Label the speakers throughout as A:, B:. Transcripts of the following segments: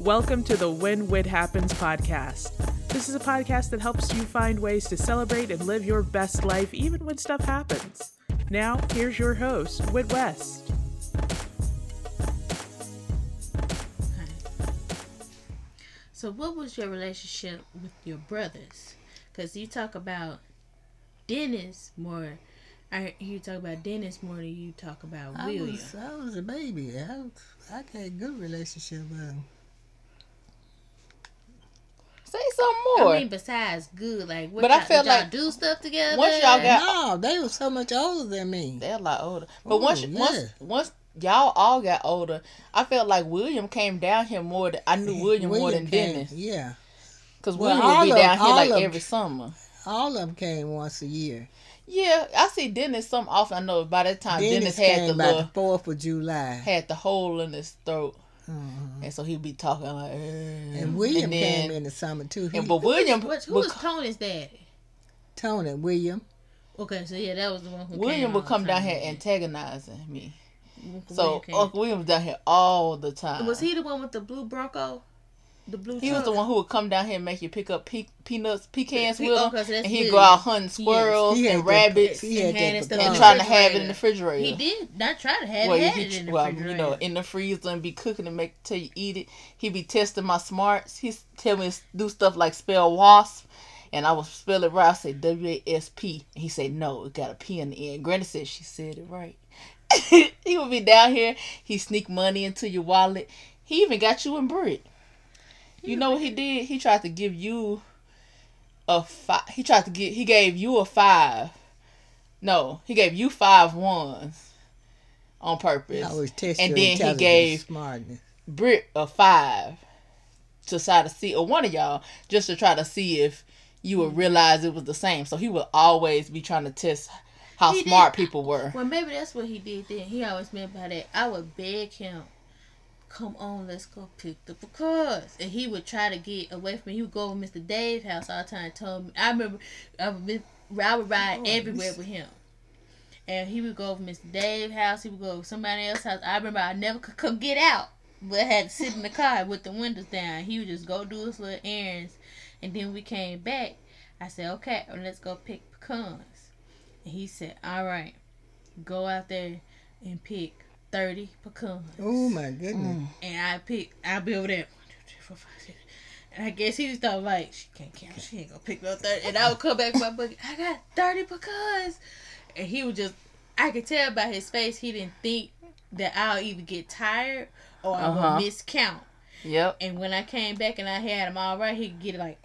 A: Welcome to the When Wit Happens podcast. This is a podcast that helps you find ways to celebrate and live your best life even when stuff happens. Now, here's your host, Whit West.
B: So, what was your relationship with your brothers? Because you talk about Dennis more. I hear you talk about Dennis more than you talk about
C: I
B: William.
C: was, I was a baby. I, I had a good relationship with him.
D: Say something more.
B: I mean, besides good, like what
D: But I
B: y'all,
D: feel
B: did y'all
D: like
B: do stuff together.
D: once y'all got-
C: No, they were so much older than me.
D: They're a lot older. But
C: Oh,
D: once
C: yeah.
D: once once y'all all got older, I felt like William came down here more than I knew William, more than
C: came-
D: Dennis.
C: Yeah,
D: Because
C: Well,
D: William would be
C: all of-
D: down here
C: all
D: like
C: of-
D: every summer.
C: all of them came once a year.
D: Yeah, I see Dennis some often. I know by that time Dennis,
C: Dennis,
D: had
C: came
D: the
C: by
D: little
C: the Fourth of July,
D: had the hole in his throat,
C: Mhm.
D: and so he'd be talking like. "Eh."
C: and William
D: and then-
C: came in the summer too. He,
D: And but William,
B: What, who was Tony's daddy?
C: Tony William.
B: Okay, so yeah, that was the one who
D: William
B: came
D: would come down here antagonizing me.
B: Uncle
D: So
B: William.
D: Uncle William was down here all the time.
B: was he the one with the blue Bronco? The blue.
D: He was the one who would come down here and make you pick up pe- peanuts, pecans
B: He-
D: with him,
B: okay, so that's
D: and he'd
B: good.
D: go out hunting squirrels
C: He had
D: and rabbits
C: he had
B: and
C: that
B: had his stuff
C: pecan.
D: and trying to have it in the
B: refrigerator.
D: refrigerator.
B: He did not try to have
D: Well,
B: it.
D: he,
B: it in the
D: well, you know, in the freezer and be cooking and make till you eat it. He'd be testing my smarts. He tell me to do stuff like spell wasp, and I would spell it right. I say W A S P. He said no, it got a P in the end. Granny said she said it right. he would be down here. He sneak money into your wallet. He even got you in brick. You know what he did? He tried to give you a five. He tried to get. He gave you a five. No, he gave you five ones on purpose.
C: I was testing
D: And
C: your
D: then he
C: intelligence
D: gave-
C: and smartness.
D: Brick a five to try to see, or one of y'all, just to try to see if you would realize it was the same. So he would always be trying to test how
B: He
D: smart
B: did.
D: people were.
B: Well, maybe that's what he did then. He always meant by that. I would beg him, come on, let's go pick the pecans. And he would try to get away from me. He would go over Mr. Dave's house all the time and told me. I remember I would, I would ride
C: Oh,
B: everywhere
C: this-
B: with him. And he would go over Mr. Dave's house. He would go over somebody else's house. I remember I never could come get out. But I had to sit in the car with the windows down. He would just go do his little errands. And then we came back. I said, okay, let's go pick pecans. And he said, all right, go out there and pick 30 pecans.
C: Oh my goodness!
D: Mm.
B: And I pick, I'll be over there. One, two, three, four, five, six. And I guess he was thought like, she can't count, she ain't gonna pick no 30. And I would come back with my book, I got 30 pecans. And he would just, I could tell by his face, he didn't think that I'll even get tired or I
D: Uh-huh.
B: will miscount.
D: Yep.
B: And when I came back and I had him all right, he'd get it like,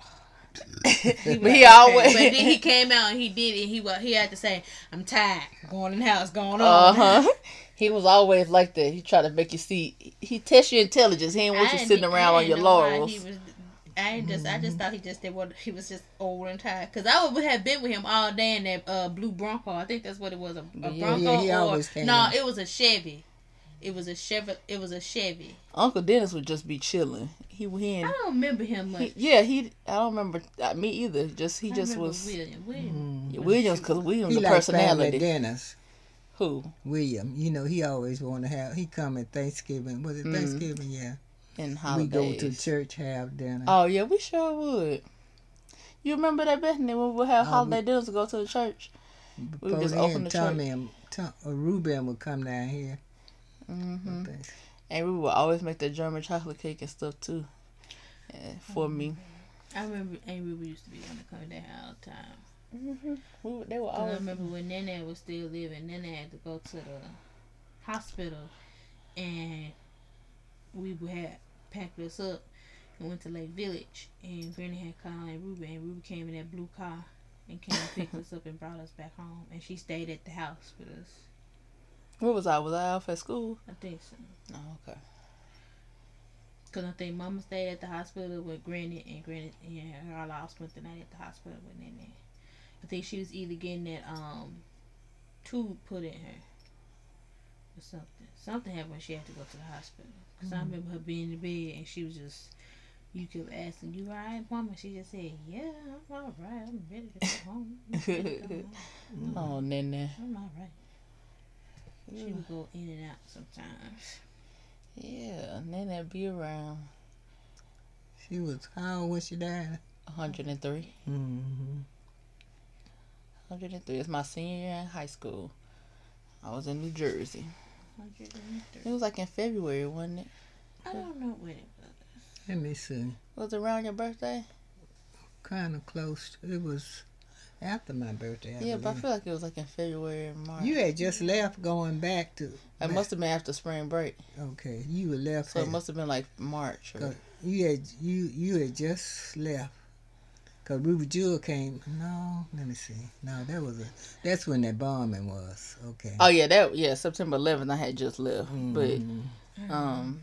D: but
B: was
D: he
B: like,
D: always.
B: But then he came out and he did it. He wa- he had to say, "I'm tired. Going in the house. Going on."
D: Uh huh. He was always like that. He tried to make you see. He tests your intelligence. He didn't want you
B: didn't-
D: sitting
B: I
D: around on
B: didn't
D: your
B: know why
D: laurels.
B: He was, I ain't just. I just thought he just did what he was just old and tired. Cause I would have been with him all day in that uh, blue Bronco. I think that's what it was. A, a
D: Yeah.
B: Bronco
C: Yeah, he
B: or
C: always came
B: no? It was a Chevy. It was a Chevy. It was a Chevy.
D: Uncle Dennis would just be chilling. He he,
B: I don't remember him much.
D: he yeah he. I don't remember uh, me either. Just he
B: I
D: just was
B: William. William.
D: yeah, Williams because Williams
C: He
D: the
C: like family
D: personality.
C: dinners.
D: Who
C: William, you know, he always want to have. He come at Thanksgiving. Was it
D: Mhm.
C: Thanksgiving? Yeah.
D: in
C: holiday.
D: We
C: go to church, have dinner.
D: Oh yeah, we sure would. You remember that Bethany when we would have
C: Oh,
D: holiday
C: we-
D: dinners to go to the church? we
C: Before
D: just open the
C: Tommy and Tom, uh, Ruben would come down here. Mm-hmm.
D: And we would always make the German chocolate cake and stuff too. eh, for me.
B: I remember Aunt Ruby used to be on the come down all the time.
D: Mm-hmm. We, they were
B: I remember when Nene was still living, Nene had to go to the hospital and we have packed us up and went to Lake Village and Granny had called Aunt Ruby and Ruby came in that blue car and came and picked us up and brought us back home and she stayed at the house with us.
D: Where was I? Was I off at school?
B: I think so.
D: Oh, okay.
B: Cause I think Mama stayed at the hospital with Granny and Granny and her all spent the night at the hospital with Nene. I think she was either getting that um tube put in her or something. Something happened when she had to go to the hospital. because I remember her being in bed and she was just, you kept asking, "You all right, mama?" She just said, "Yeah, I'm all right. I'm ready to go home. I'm ready to go home.
D: Oh, Nene.
B: I'm all right." She would go in and out sometimes.
D: Yeah, Nene be around.
C: She was how old when she died?
D: 103.
C: Mm-hmm.
D: 103. It's my senior year in high school. I was in New Jersey. It was like in February, wasn't it?
B: I don't know when it was.
C: Let me see.
D: Was it around your birthday?
C: Kind of close. It was after my birthday. I
D: yeah, but I feel like it was like in February and March.
C: you had just left going back to.
D: It must have been after spring break.
C: Okay, you were left.
D: So it must have been like March. Or,
C: uh, you had you you had just left. Cause Ruby Jewel came. No, let me see. No, that was a. That's when that bombing was. Okay.
D: oh yeah, that yeah September 11th. I had just left,
C: Mhm.
D: but um,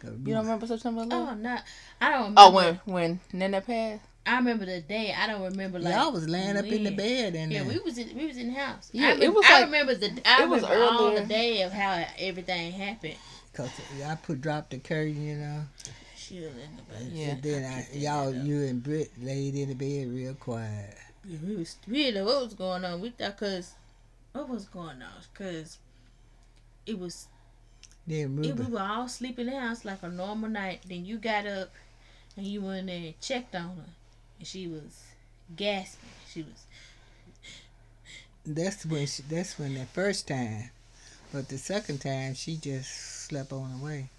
C: 'Cause
D: you don't remember September 11th?
B: Oh, not. I don't remember.
D: Oh, when when Nana passed.
B: I remember the day. I don't remember like.
C: Y'all was laying up in the bed and
B: Yeah,
C: then
B: we was in we was in the house.
D: Yeah,
B: I
D: it was
B: I
D: like-
B: remember the I
D: it was
B: remember all the day of how everything happened.
C: cause I put dropped the curtain, you know.
B: She in the bed.
D: Yeah.
C: And then I, y'all, you and Britt laid in the bed real quiet.
B: Yeah, we was we didn't what was going on. We thought cause what was going on? Cause it was
C: Then
B: it,
C: Ruby,
B: we were all sleeping in the house like a normal night. Then you got up and you went in there and checked on her, and she was gasping. She was
C: that's when she, that's when the first time, but the second time she just slept on the way.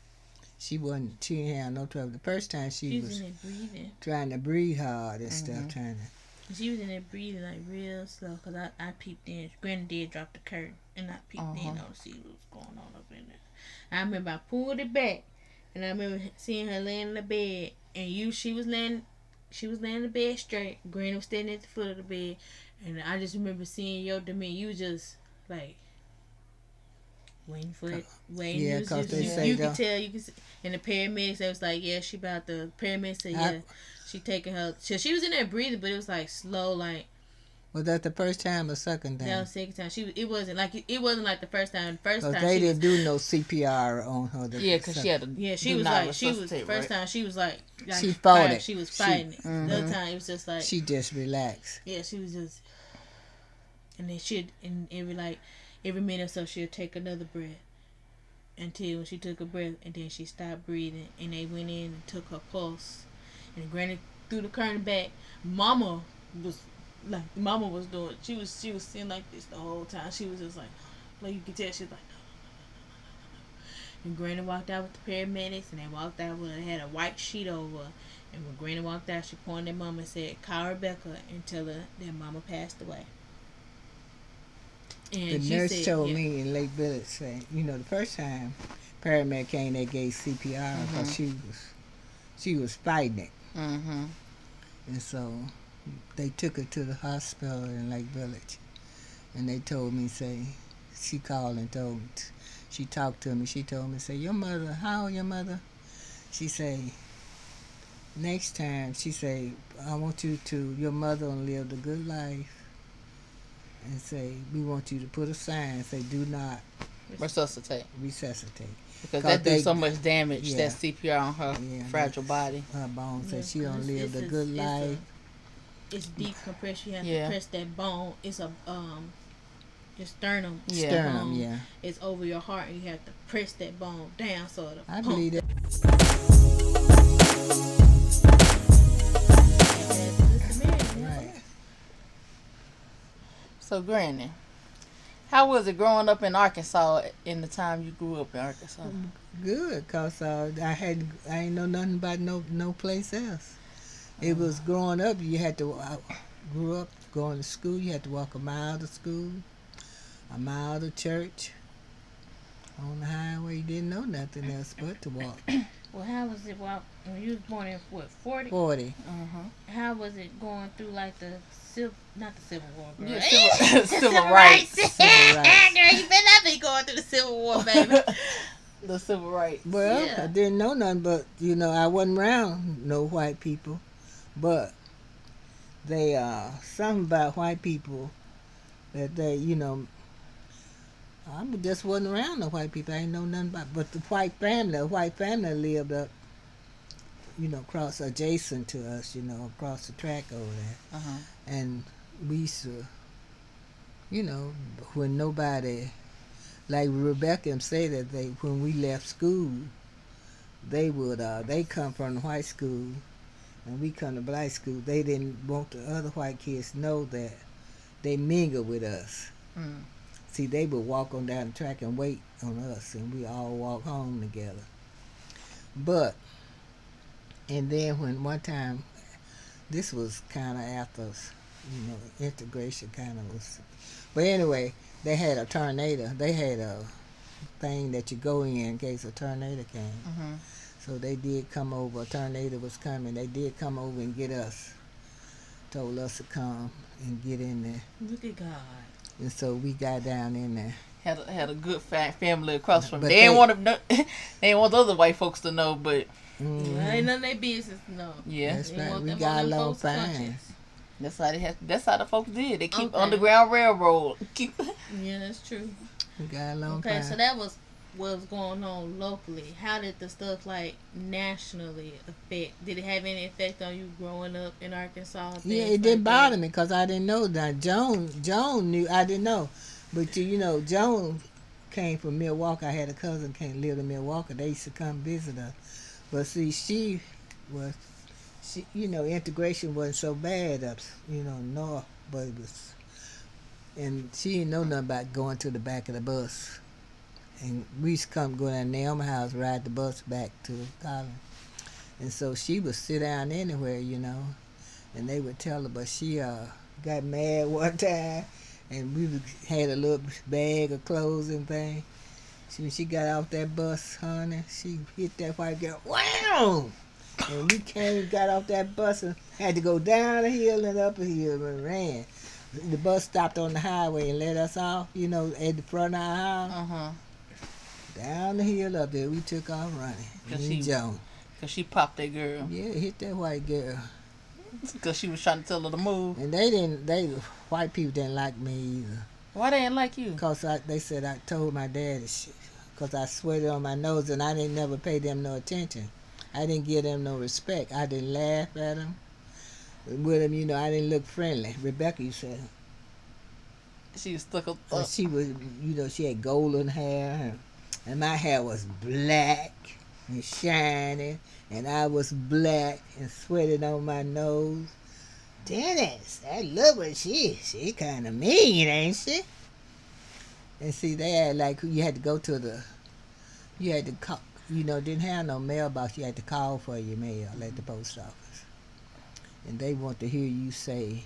C: She wasn't. She didn't have no trouble. The first time she,
B: she was
C: was
B: in there breathing.
C: trying to breathe hard and
D: Mhm.
C: stuff, trying to.
B: She was in there breathing like real slow. Cause I, I peeped in. Granny did drop the curtain, and I peeped in
D: Uh-huh.
B: on to see what was going on up in there. I remember I pulled it back, and I remember seeing her laying in the bed, and you she was laying, she was laying in the bed straight. Granny was standing at the foot of the bed, and I just remember seeing your demeanor. You just like. Waiting for it, waiting.
C: Yeah,
B: You was
C: 'cause
B: just-
C: they
B: you,
C: say
B: you could tell. You could, see, and the paramedics, they was like, "Yeah, she about the paramedics said,
C: I-
B: yeah, she taking her. So she was in there breathing, but it was like slow, like
C: Was that the first time or second
B: that
C: time?
B: was second time. She it wasn't like it wasn't like the first time. First time
C: they
B: she
C: didn't
B: was,
C: do no CPR on her.
D: Yeah, because she had to.
B: yeah, she was like she was
D: resuscitate,
B: first
D: right?
B: time she was like, like
C: She fought
B: fighting.
C: it.
B: She was
C: She-
B: fighting it. The
C: Mhm.
B: other time it was just like
C: She just relaxed.
B: yeah, she was just and then she'd and every like every minute or so she'd take another breath until when she took a breath and then she stopped breathing and they went in and took her pulse and granny threw the curtain back. Mama was like mama was doing she was she was sitting like this the whole time. She was just like like you could tell she was like and Granny walked out with the paramedics, and they walked out with had a white sheet over. And when Granny walked out, she pointed at Mama and said, "Call Rebecca and tell her that Mama passed away." And
C: The nurse
B: said,
C: told
B: yeah,
C: me in Lake Village, say, you know, the first time paramedic came, they gave CPR because
B: Mm-hmm.
C: she was she was fighting it,
D: Mm-hmm.
C: and so they took her to the hospital in Lake Village, and they told me, say, she called and told, she talked to me. She told me, say, your mother, how old your mother? She say, next time, she say, I want you to, your mother and live a good life. And say, we want you to put a sign, say, do not
D: Resuscitate.
C: resuscitate.
D: Because that did
C: they-
D: so much damage,
C: Yeah.
D: that CPR on her
C: Yeah,
D: fragile body.
C: Her bones
B: Yeah,
C: say she don't
B: live
C: a good
B: it's
C: life.
B: it's deep compression. You have
D: Yeah.
B: to press that bone. It's a um, your sternum.
D: Yeah.
C: Sternum,
B: bone.
C: yeah.
B: It's over your heart, and you have to press that bone down so it'll
C: I
B: pump.
C: believe that.
D: So, Granny, how was it growing up in Arkansas in the time you grew up in Arkansas?
C: Good, cause uh, I had I ain't know nothing about no no place else. It was growing up. You had to. I grew up going to school. You had to walk a mile to school, a mile to church. On the highway, you didn't know nothing else but to walk.
B: Well, how was it while when you was born in what forty?
C: Forty.
D: Mm-hmm.
B: How was it going through like the civil, not the Civil War, girl?
D: Yeah, civil- civil rights.
C: Civil rights.
B: girl, you better not be going through the Civil War, baby.
D: the civil rights.
C: Well,
B: Yeah.
C: I didn't know nothing, but you know, I wasn't around no white people, but they uh something about white people that they, you know, I just wasn't around the white people. I ain't know nothing about, but the white family, the white family lived up, you know, across adjacent to us, you know, across the track over there,
D: Uh-huh.
C: and we used to, you know, when nobody like Rebecca and say that they when we left school, they would uh they come from the white school and we come to black school. They didn't want the other white kids to know that they mingle with us.
D: Mm.
C: See, they would walk on down the track and wait on us, and we all walk home together. But, and then when one time, this was kind of after, you know, integration kind of was. But anyway, they had a tornado. They had a thing that you go in in case a tornado came.
D: Mm-hmm.
C: So they did come over. A tornado was coming. They did come over and get us. Told us to come and get in there.
B: Look at God.
C: And so we got down in there.
D: Had a, had a good fat family across from.
C: But
D: They didn't want to know. they didn't want the other white folks to know, but
C: Mhm.
B: Ain't none of their business. No.
D: yeah,
C: That's
B: They
C: right.
B: want
C: We
B: them
C: got
B: on them
C: along
B: folks'
C: fine.
B: conscience.
D: that's how they had. That's how the folks did. They keep
B: Okay.
D: Underground Railroad. Keep.
B: Yeah, that's true.
C: We got along
B: Okay,
C: fine.
B: so that was what was going on locally. How did the stuff like nationally affect? Did it have any effect on you growing up in Arkansas?
C: yeah, it didn't
B: like
C: bother
B: that?
C: me because I didn't know that. Joan, Joan knew. I didn't know. But you, you know, Joan came from Milwaukee. I had a cousin came lived in Milwaukee. They used to come visit us. But see, she was, she, you know, integration wasn't so bad up, you know, north, but it was, and she didn't know nothing about going to the back of the bus. And we used to come go down to Naomi house, ride the bus back to college. And so she would sit down anywhere, you know, and they would tell her, but she uh got mad one time, and we had a little bag of clothes and thing. She, when she got off that bus, honey, she hit that white girl, wow! And we came, got off that bus, and had to go down the hill and up the hill and ran. The bus stopped on the highway and let us off, you know, at the front of our house.
D: Uh huh.
C: Down the hill up there, we took off running.
D: Cause
C: Me
D: she-
C: and Joan.
D: Cause she popped that girl.
C: Yeah, hit that white girl.
D: Cause she was trying to tell her to move.
C: And they didn't, they, white people didn't like me either.
D: Why they didn't like you?
C: Because I, they said I told my daddy because I sweated on my nose and I didn't never pay them no attention. I didn't give them no respect. I didn't laugh at them. With them, you know, I didn't look friendly. Rebecca, you said,
D: She was stuck up.
C: but she was, you know, she had golden hair, and my hair was black and shining, and I was black and sweating on my nose. Dennis, that look what she she kind of mean, ain't she? And see, they had like you had to go to the, you had to call, you know, didn't have no mailbox. You had to call for your mail at the post office, and they want to hear you say,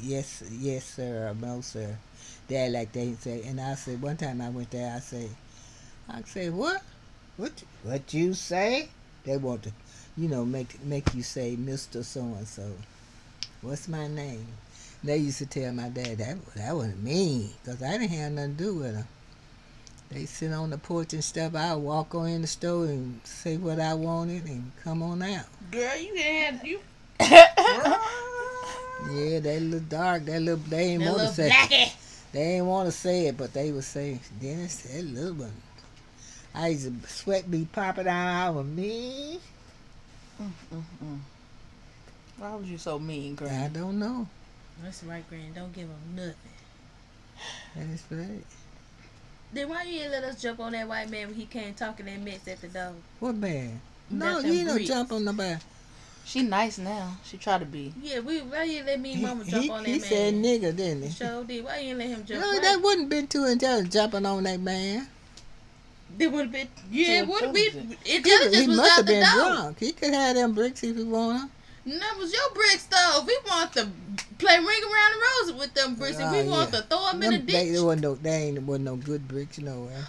C: yes, yes, sir, or no, sir. They like they say, and I said one time I went there, I say, I say what, what, what you say? They want to, you know, make make you say Mister So and So. What's my name? They used to tell my dad that that wasn't me, cause I didn't have nothing to do with them. They sit on the porch and stuff. I walk on in the store and say what I wanted and come on out.
B: Girl, you can have you.
C: Yeah, they look dark. They look. They ain't want to say.
B: blackie.
C: They ain't want to say it, but they would say, Dennis, that little one. I used to sweat be popping out of me.
D: Mm-mm. Why was you so mean,
C: I don't know.
B: That's right, Granny. Don't give him nothing.
C: That's right.
B: Then why you didn't let us jump on that white man when he came talking that mess at the door?
C: What man? No, you
B: them
C: ain't no jump on nobody.
D: She nice now. She try to be.
B: Yeah, we why you let me and
C: He,
B: mama jump
C: he,
B: on that
C: he
B: man?
C: said nigga, didn't he?
B: Sure did. Why you didn't let him jump?
C: No,
B: Why-
C: that wouldn't been too intelligent jumping on that man.
B: They would have been. Yeah,
D: Too
B: it would have been.
D: intelligent.
C: He,
B: Intelligence
C: he
B: was
C: must
B: out
C: have
B: the
C: been
B: door.
C: drunk. He could have them bricks if he wanted.
B: And that was your bricks, though. We want to play ring around the roses with them bricks, and we
C: Oh,
B: want to throw them in a
C: Them, they,
B: ditch.
C: there wasn't no, they ain't wasn't no good bricks nowhere.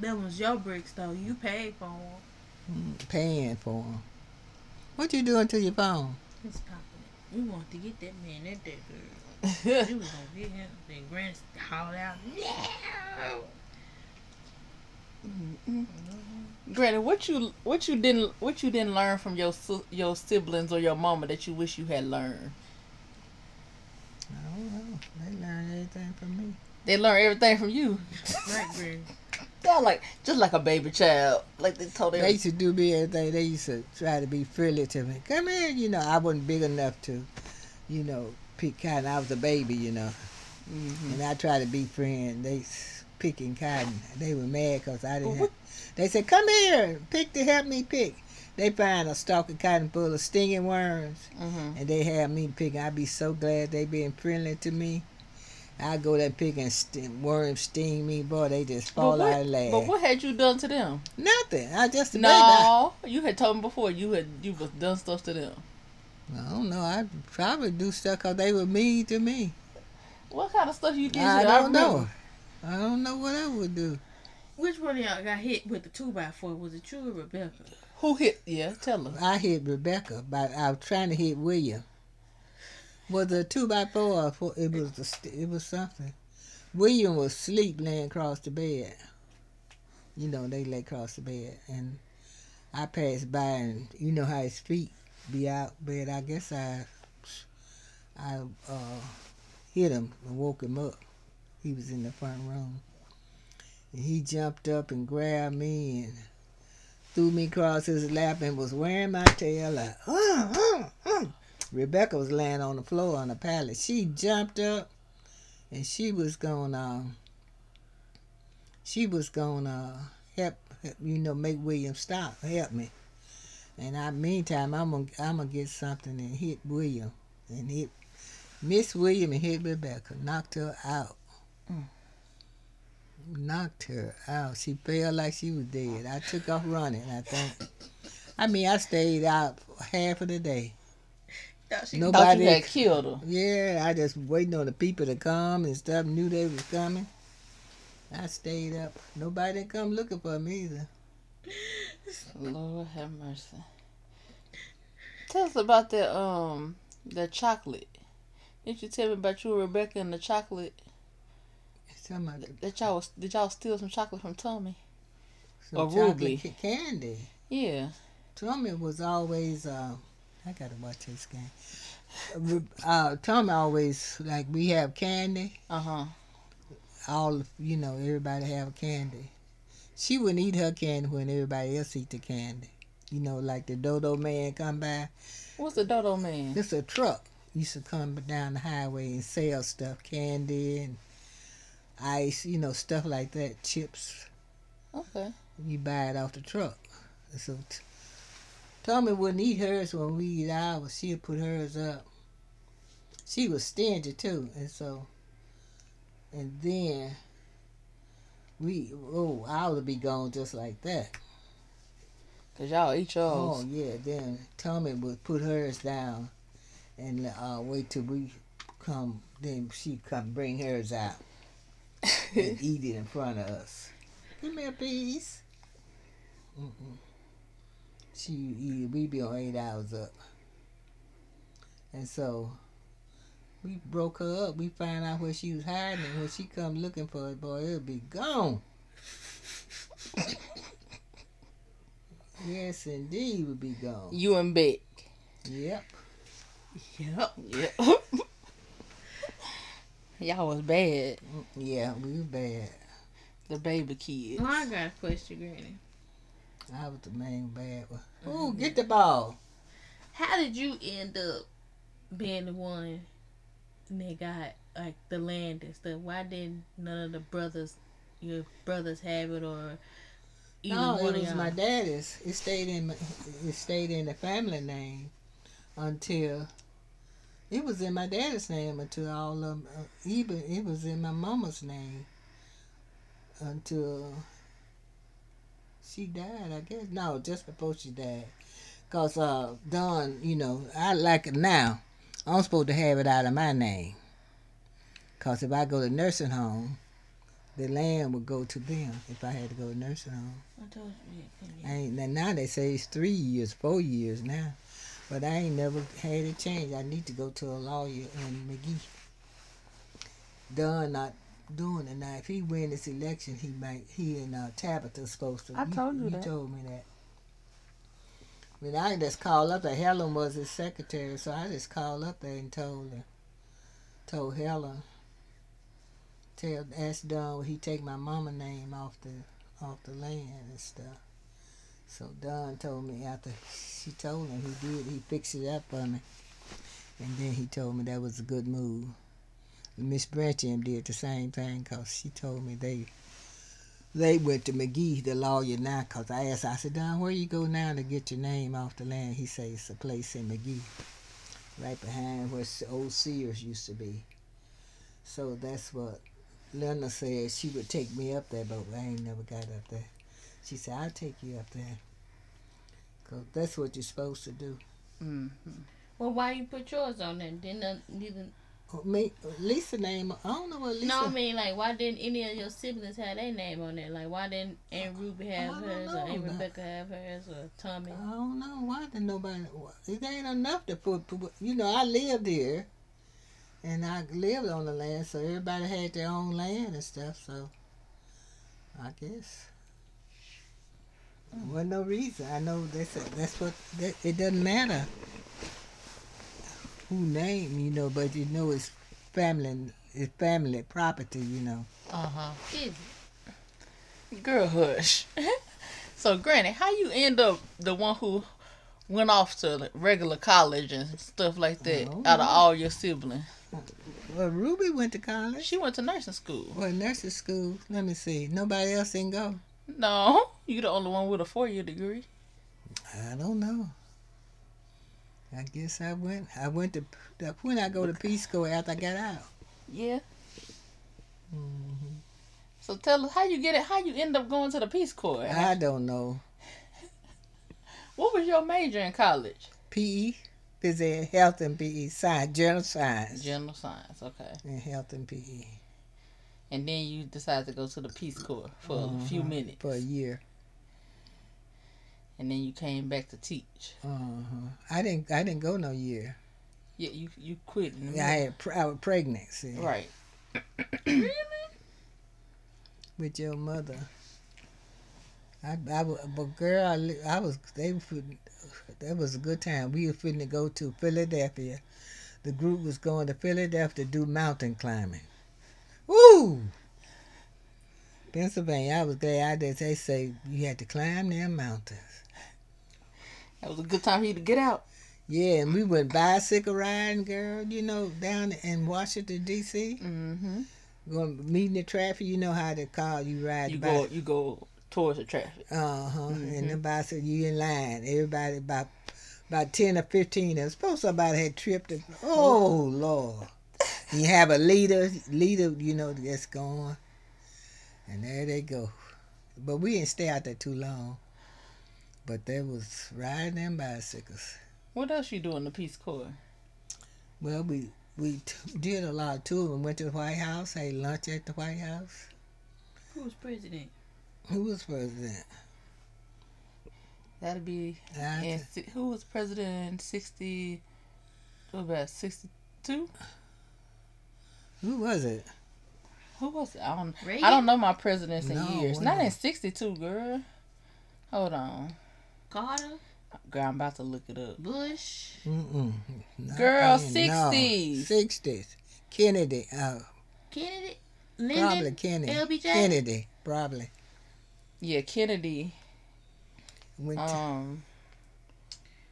B: That was your bricks, though. You paid for them.
C: Mm, Paying for them. What you doing to your phone?
B: It's popping it. We want to get that man that that girl. we was gonna get him. Then Grant hollered out, "No!"
D: Granny, what you what you didn't what you didn't learn from your your siblings or your mama that you wish you had learned?
C: I don't know. They learned everything from me.
D: They learned everything from you.
B: Right,
D: like just like a baby child. Like they told
C: They used to do me everything. They used to try to be friendly to me. Come here, you know. I wasn't big enough to, you know, pick kind. I was a baby, you know,
D: Mhm.
C: and I tried to be friend. They, picking cotton. They were mad because I didn't. Have, they said, "Come here, pick to help me pick." They find a stalk of cotton full of stinging worms,
D: Mm-hmm.
C: and they have me picking. I'd be so glad they being friendly to me. I go there picking st- worms sting me, boy. They just fall
D: what,
C: out of laugh.
D: but what had you done to them?
C: Nothing. I just a baby.
D: No, you had told me before you had you was done stuff to them.
C: I don't know. I probably do stuff because they were mean to me.
D: What kind of stuff you did?
C: I don't
D: remember.
C: know. I don't know what I would do.
B: Which one of y'all got hit with the two by four? Was it you or Rebecca?
D: Who hit? Yeah, tell her.
C: I hit Rebecca, but I was trying to hit William. Was it a two by four? Or four it was a, st- it was something. William was asleep laying across the bed. You know they lay across the bed, and I passed by, and you know how his feet be out bed. I guess I, I uh, hit him and woke him up. He was in the front room, and he jumped up and grabbed me and threw me across his lap and was wearing my tail like, uh, uh, uh. Rebecca was laying on the floor on the pallet. She jumped up and she was gonna, she was gonna help, you know, make William stop, help me. And I, meantime, I'm gonna, I'm gonna get something and hit William and hit Miss William and hit Rebecca, knocked her out. Knocked her out. She fell like she was dead. I took off running. I think. I mean, I stayed out half of the day.
B: She-
C: Nobody-
D: had killed her.
C: Yeah, I just waiting on the people to come and stuff. Knew they was coming. I stayed up. Nobody didn't come looking for me either.
D: Lord have mercy. Tell us about that um the chocolate. Didn't you tell me about you and Rebecca and the chocolate?
C: Somebody,
D: That y'all was did y'all steal some chocolate from Tommy?
C: some
D: Or
C: chocolate
D: Ruby.
C: candy.
D: Yeah.
C: Tommy was always. Uh, I gotta watch this game. Uh, Tommy always like we have candy.
D: Uh huh.
C: all you know, everybody have candy. She wouldn't eat her candy when everybody else eat the candy. You know, like the Dodo man come by.
D: What's the dodo man?
C: This a truck used to come down the highway and sell stuff, candy and ice, you know, stuff like that, chips.
D: Okay.
C: You buy it off the truck. So t- Tommy wouldn't eat hers when we eat ours. She'd put hers up. She was stingy too, and so, and then we oh ours would be gone just like that.
D: Cause y'all eat yours.
C: Oh yeah, then Tommy would put hers down, and uh, wait till we come. Then she come bring hers out and eat it in front of us. Give me a piece. Mm-mm. She eat. We be on eight hours up, and so we broke her up. We find out where she was hiding, and when she come looking for it, boy, it'll be gone. yes, indeed, would be gone.
D: You and Beck.
C: Yep.
B: Yep.
D: Yep. y'all was bad.
C: Yeah, we were bad.
D: The baby kids.
B: Well, I got a question, Granny.
C: I was the main bad one. Ooh, mm-hmm. get the ball.
B: How did you end up being the one that got like the land and stuff? Why didn't none of the brothers, your brothers, have it or either
C: no, it was
B: y'all?
C: my daddy's. It stayed in my, it stayed in the family name until it was in my daddy's name until all of uh, even it was in my mama's name until she died. I guess no, just before she died. Cause uh, Don, you know, I like it now. I'm supposed to have it out of my name. Cause if I go to nursing home, the land would go to them if I had to go to nursing home.
B: I told you. Yeah,
C: I ain't now they say it's three years, four years now, but I ain't never had it changed. I need to go to a lawyer in McGehee. Dunn not doing it now. If he win this election, he might. He and uh, Tabitha supposed to.
D: I told you
C: You
D: that.
C: told me that. I mean, I just called up there. Helen was his secretary, so I just called up there and told her, told Helen, tell ask Don would he take my mama name off the off the land and stuff. So Don told me after she told him he did, he fixed it up for me. And then he told me that was a good move. Miss Brancham did the same thing because she told me they they went to McGehee, the lawyer now, because I asked, I said, Don, where you go now to get your name off the land? He said, it's a place in McGehee, right behind where old Sears used to be. So that's what Lena said. She would take me up there, but I ain't never got up there. She said, I'll take you up there. 'Cause that's what you're supposed to do.
D: Mm.
B: Well, why you put yours on there? Didn't uh, neither?
C: Me, Lisa name, I don't know what Lisa.
B: No, I mean like, why didn't any of your siblings have their name on there? Like, why didn't Aunt Ruby have
C: I don't
B: hers, or Aunt
C: know.
B: Rebecca have hers, or Tommy?
C: I don't know why did nobody. It ain't enough to put, put. You know, I lived here, and I lived on the land, so everybody had their own land and stuff. So, I guess wasn't no reason. I know that's that's what that, it doesn't matter who name, you know, but you know it's family, it's family property, you know.
D: Uh huh. Girl, hush. so, Granny, how you end up the one who went off to regular college and stuff like that
C: Oh,
D: out of all your siblings?
C: Well, Ruby went to college.
D: She went to nursing school.
C: Well, nursing school. Let me see. Nobody else didn't go.
D: No, you the only one with a four year degree.
C: I don't know. I guess I went. I went to when I go to Peace Corps after I got out.
D: Yeah.
C: hmm
D: So tell us how you get it. How you end up going to the Peace Corps?
C: I don't know.
D: What was your major in college?
C: PE, physical health and PE, science, general science,
D: General science. Okay.
C: and health and PE
D: And then you decided to go to the Peace Corps for a few minutes,
C: for a year.
D: and then you came back to teach.
C: Uh-huh. I didn't. I didn't go no year.
D: Yeah, you you quit.
C: Yeah, I had. I was pregnant. See,
D: Right. Really?
C: With your mother. I, I, but girl, I, I was, they were, that was a good time. We were finna go to Philadelphia. The group was going to Philadelphia to do mountain climbing. Woo! Pennsylvania, I was glad I did. They say you had to climb them mountains.
D: That was a good time for you to get out.
C: Yeah, and we went bicycle riding, girl, you know, down in Washington, D.C.
D: Mm-hmm.
C: Going meeting the traffic, you know how the car you ride.
D: You
C: the
D: go you go towards the traffic.
C: Uh huh. And
D: Mhm.
C: the bicycle, you in line. Everybody about about ten or fifteen. I suppose somebody had tripped. And, oh Lord! You have a leader, leader, you know that's going, and there they go. But we didn't stay out there too long. But they was riding them bicycles.
D: What else you do in the Peace Corps?
C: Well, we we t- did a lot of touring. Went to the White House. Had lunch at the White House.
B: who was president?
C: Who was president?
D: That'd be
C: I
D: and si- who was president in sixty? What about sixty two?
C: Who was it?
D: Who was it? I don't.
B: Reagan?
D: I don't know my presidents in
C: No,
D: years. Not in sixty two, girl. Hold on,
B: Carter,
D: girl. I'm about to look it up.
B: Bush.
C: Mm-mm. Not
D: Girl,
C: then, no.
D: 60s.
C: 60s. Kennedy. Uh,
B: Kennedy,
C: probably Kennedy.
B: LBJ?
C: Kennedy, probably.
D: Yeah, Kennedy
C: Went to,
D: um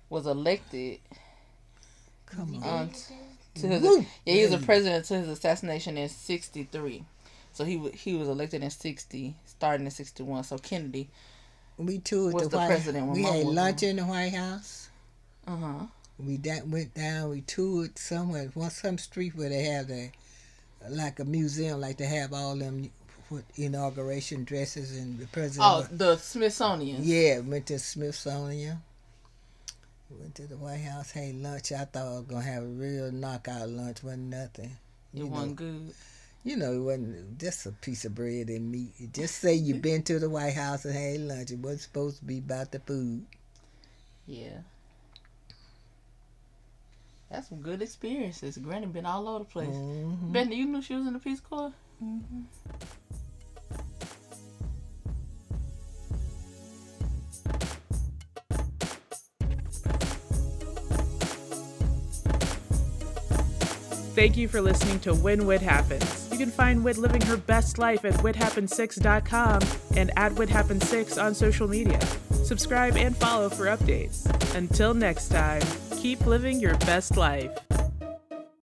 D: was elected
C: come on.
D: To his,
C: Woo!
D: yeah he was a president to his assassination in '63. So he he was elected in '60, starting in '61. So Kennedy,
C: We toured
D: was
C: the,
D: the
C: White
D: president when
C: We had lunch in the White House.
D: uh huh.
C: We da- went down. We toured somewhere, one some street where they have the like a museum, like they have all them what, inauguration dresses and the president.
D: Oh, the Smithsonian.
C: Yeah, went to Smithsonian. Went to the White House, had lunch. I thought I was gonna have a real knockout lunch. wasn't nothing.
D: it
C: You know,
D: wasn't good.
C: you know, it wasn't just a piece of bread and meat. It just say you've been to the White House and had lunch. It wasn't supposed to be about the food.
D: Yeah. That's some good experiences. Granny been all over the place.
C: Mhm.
D: Benny, you knew she was in the Peace Corps?
A: Thank you for listening to When Wit Happens. You can find Wit living her best life at withhappens6.com and at withhappens6 on social media. Subscribe and follow for updates. Until next time, keep living your best life.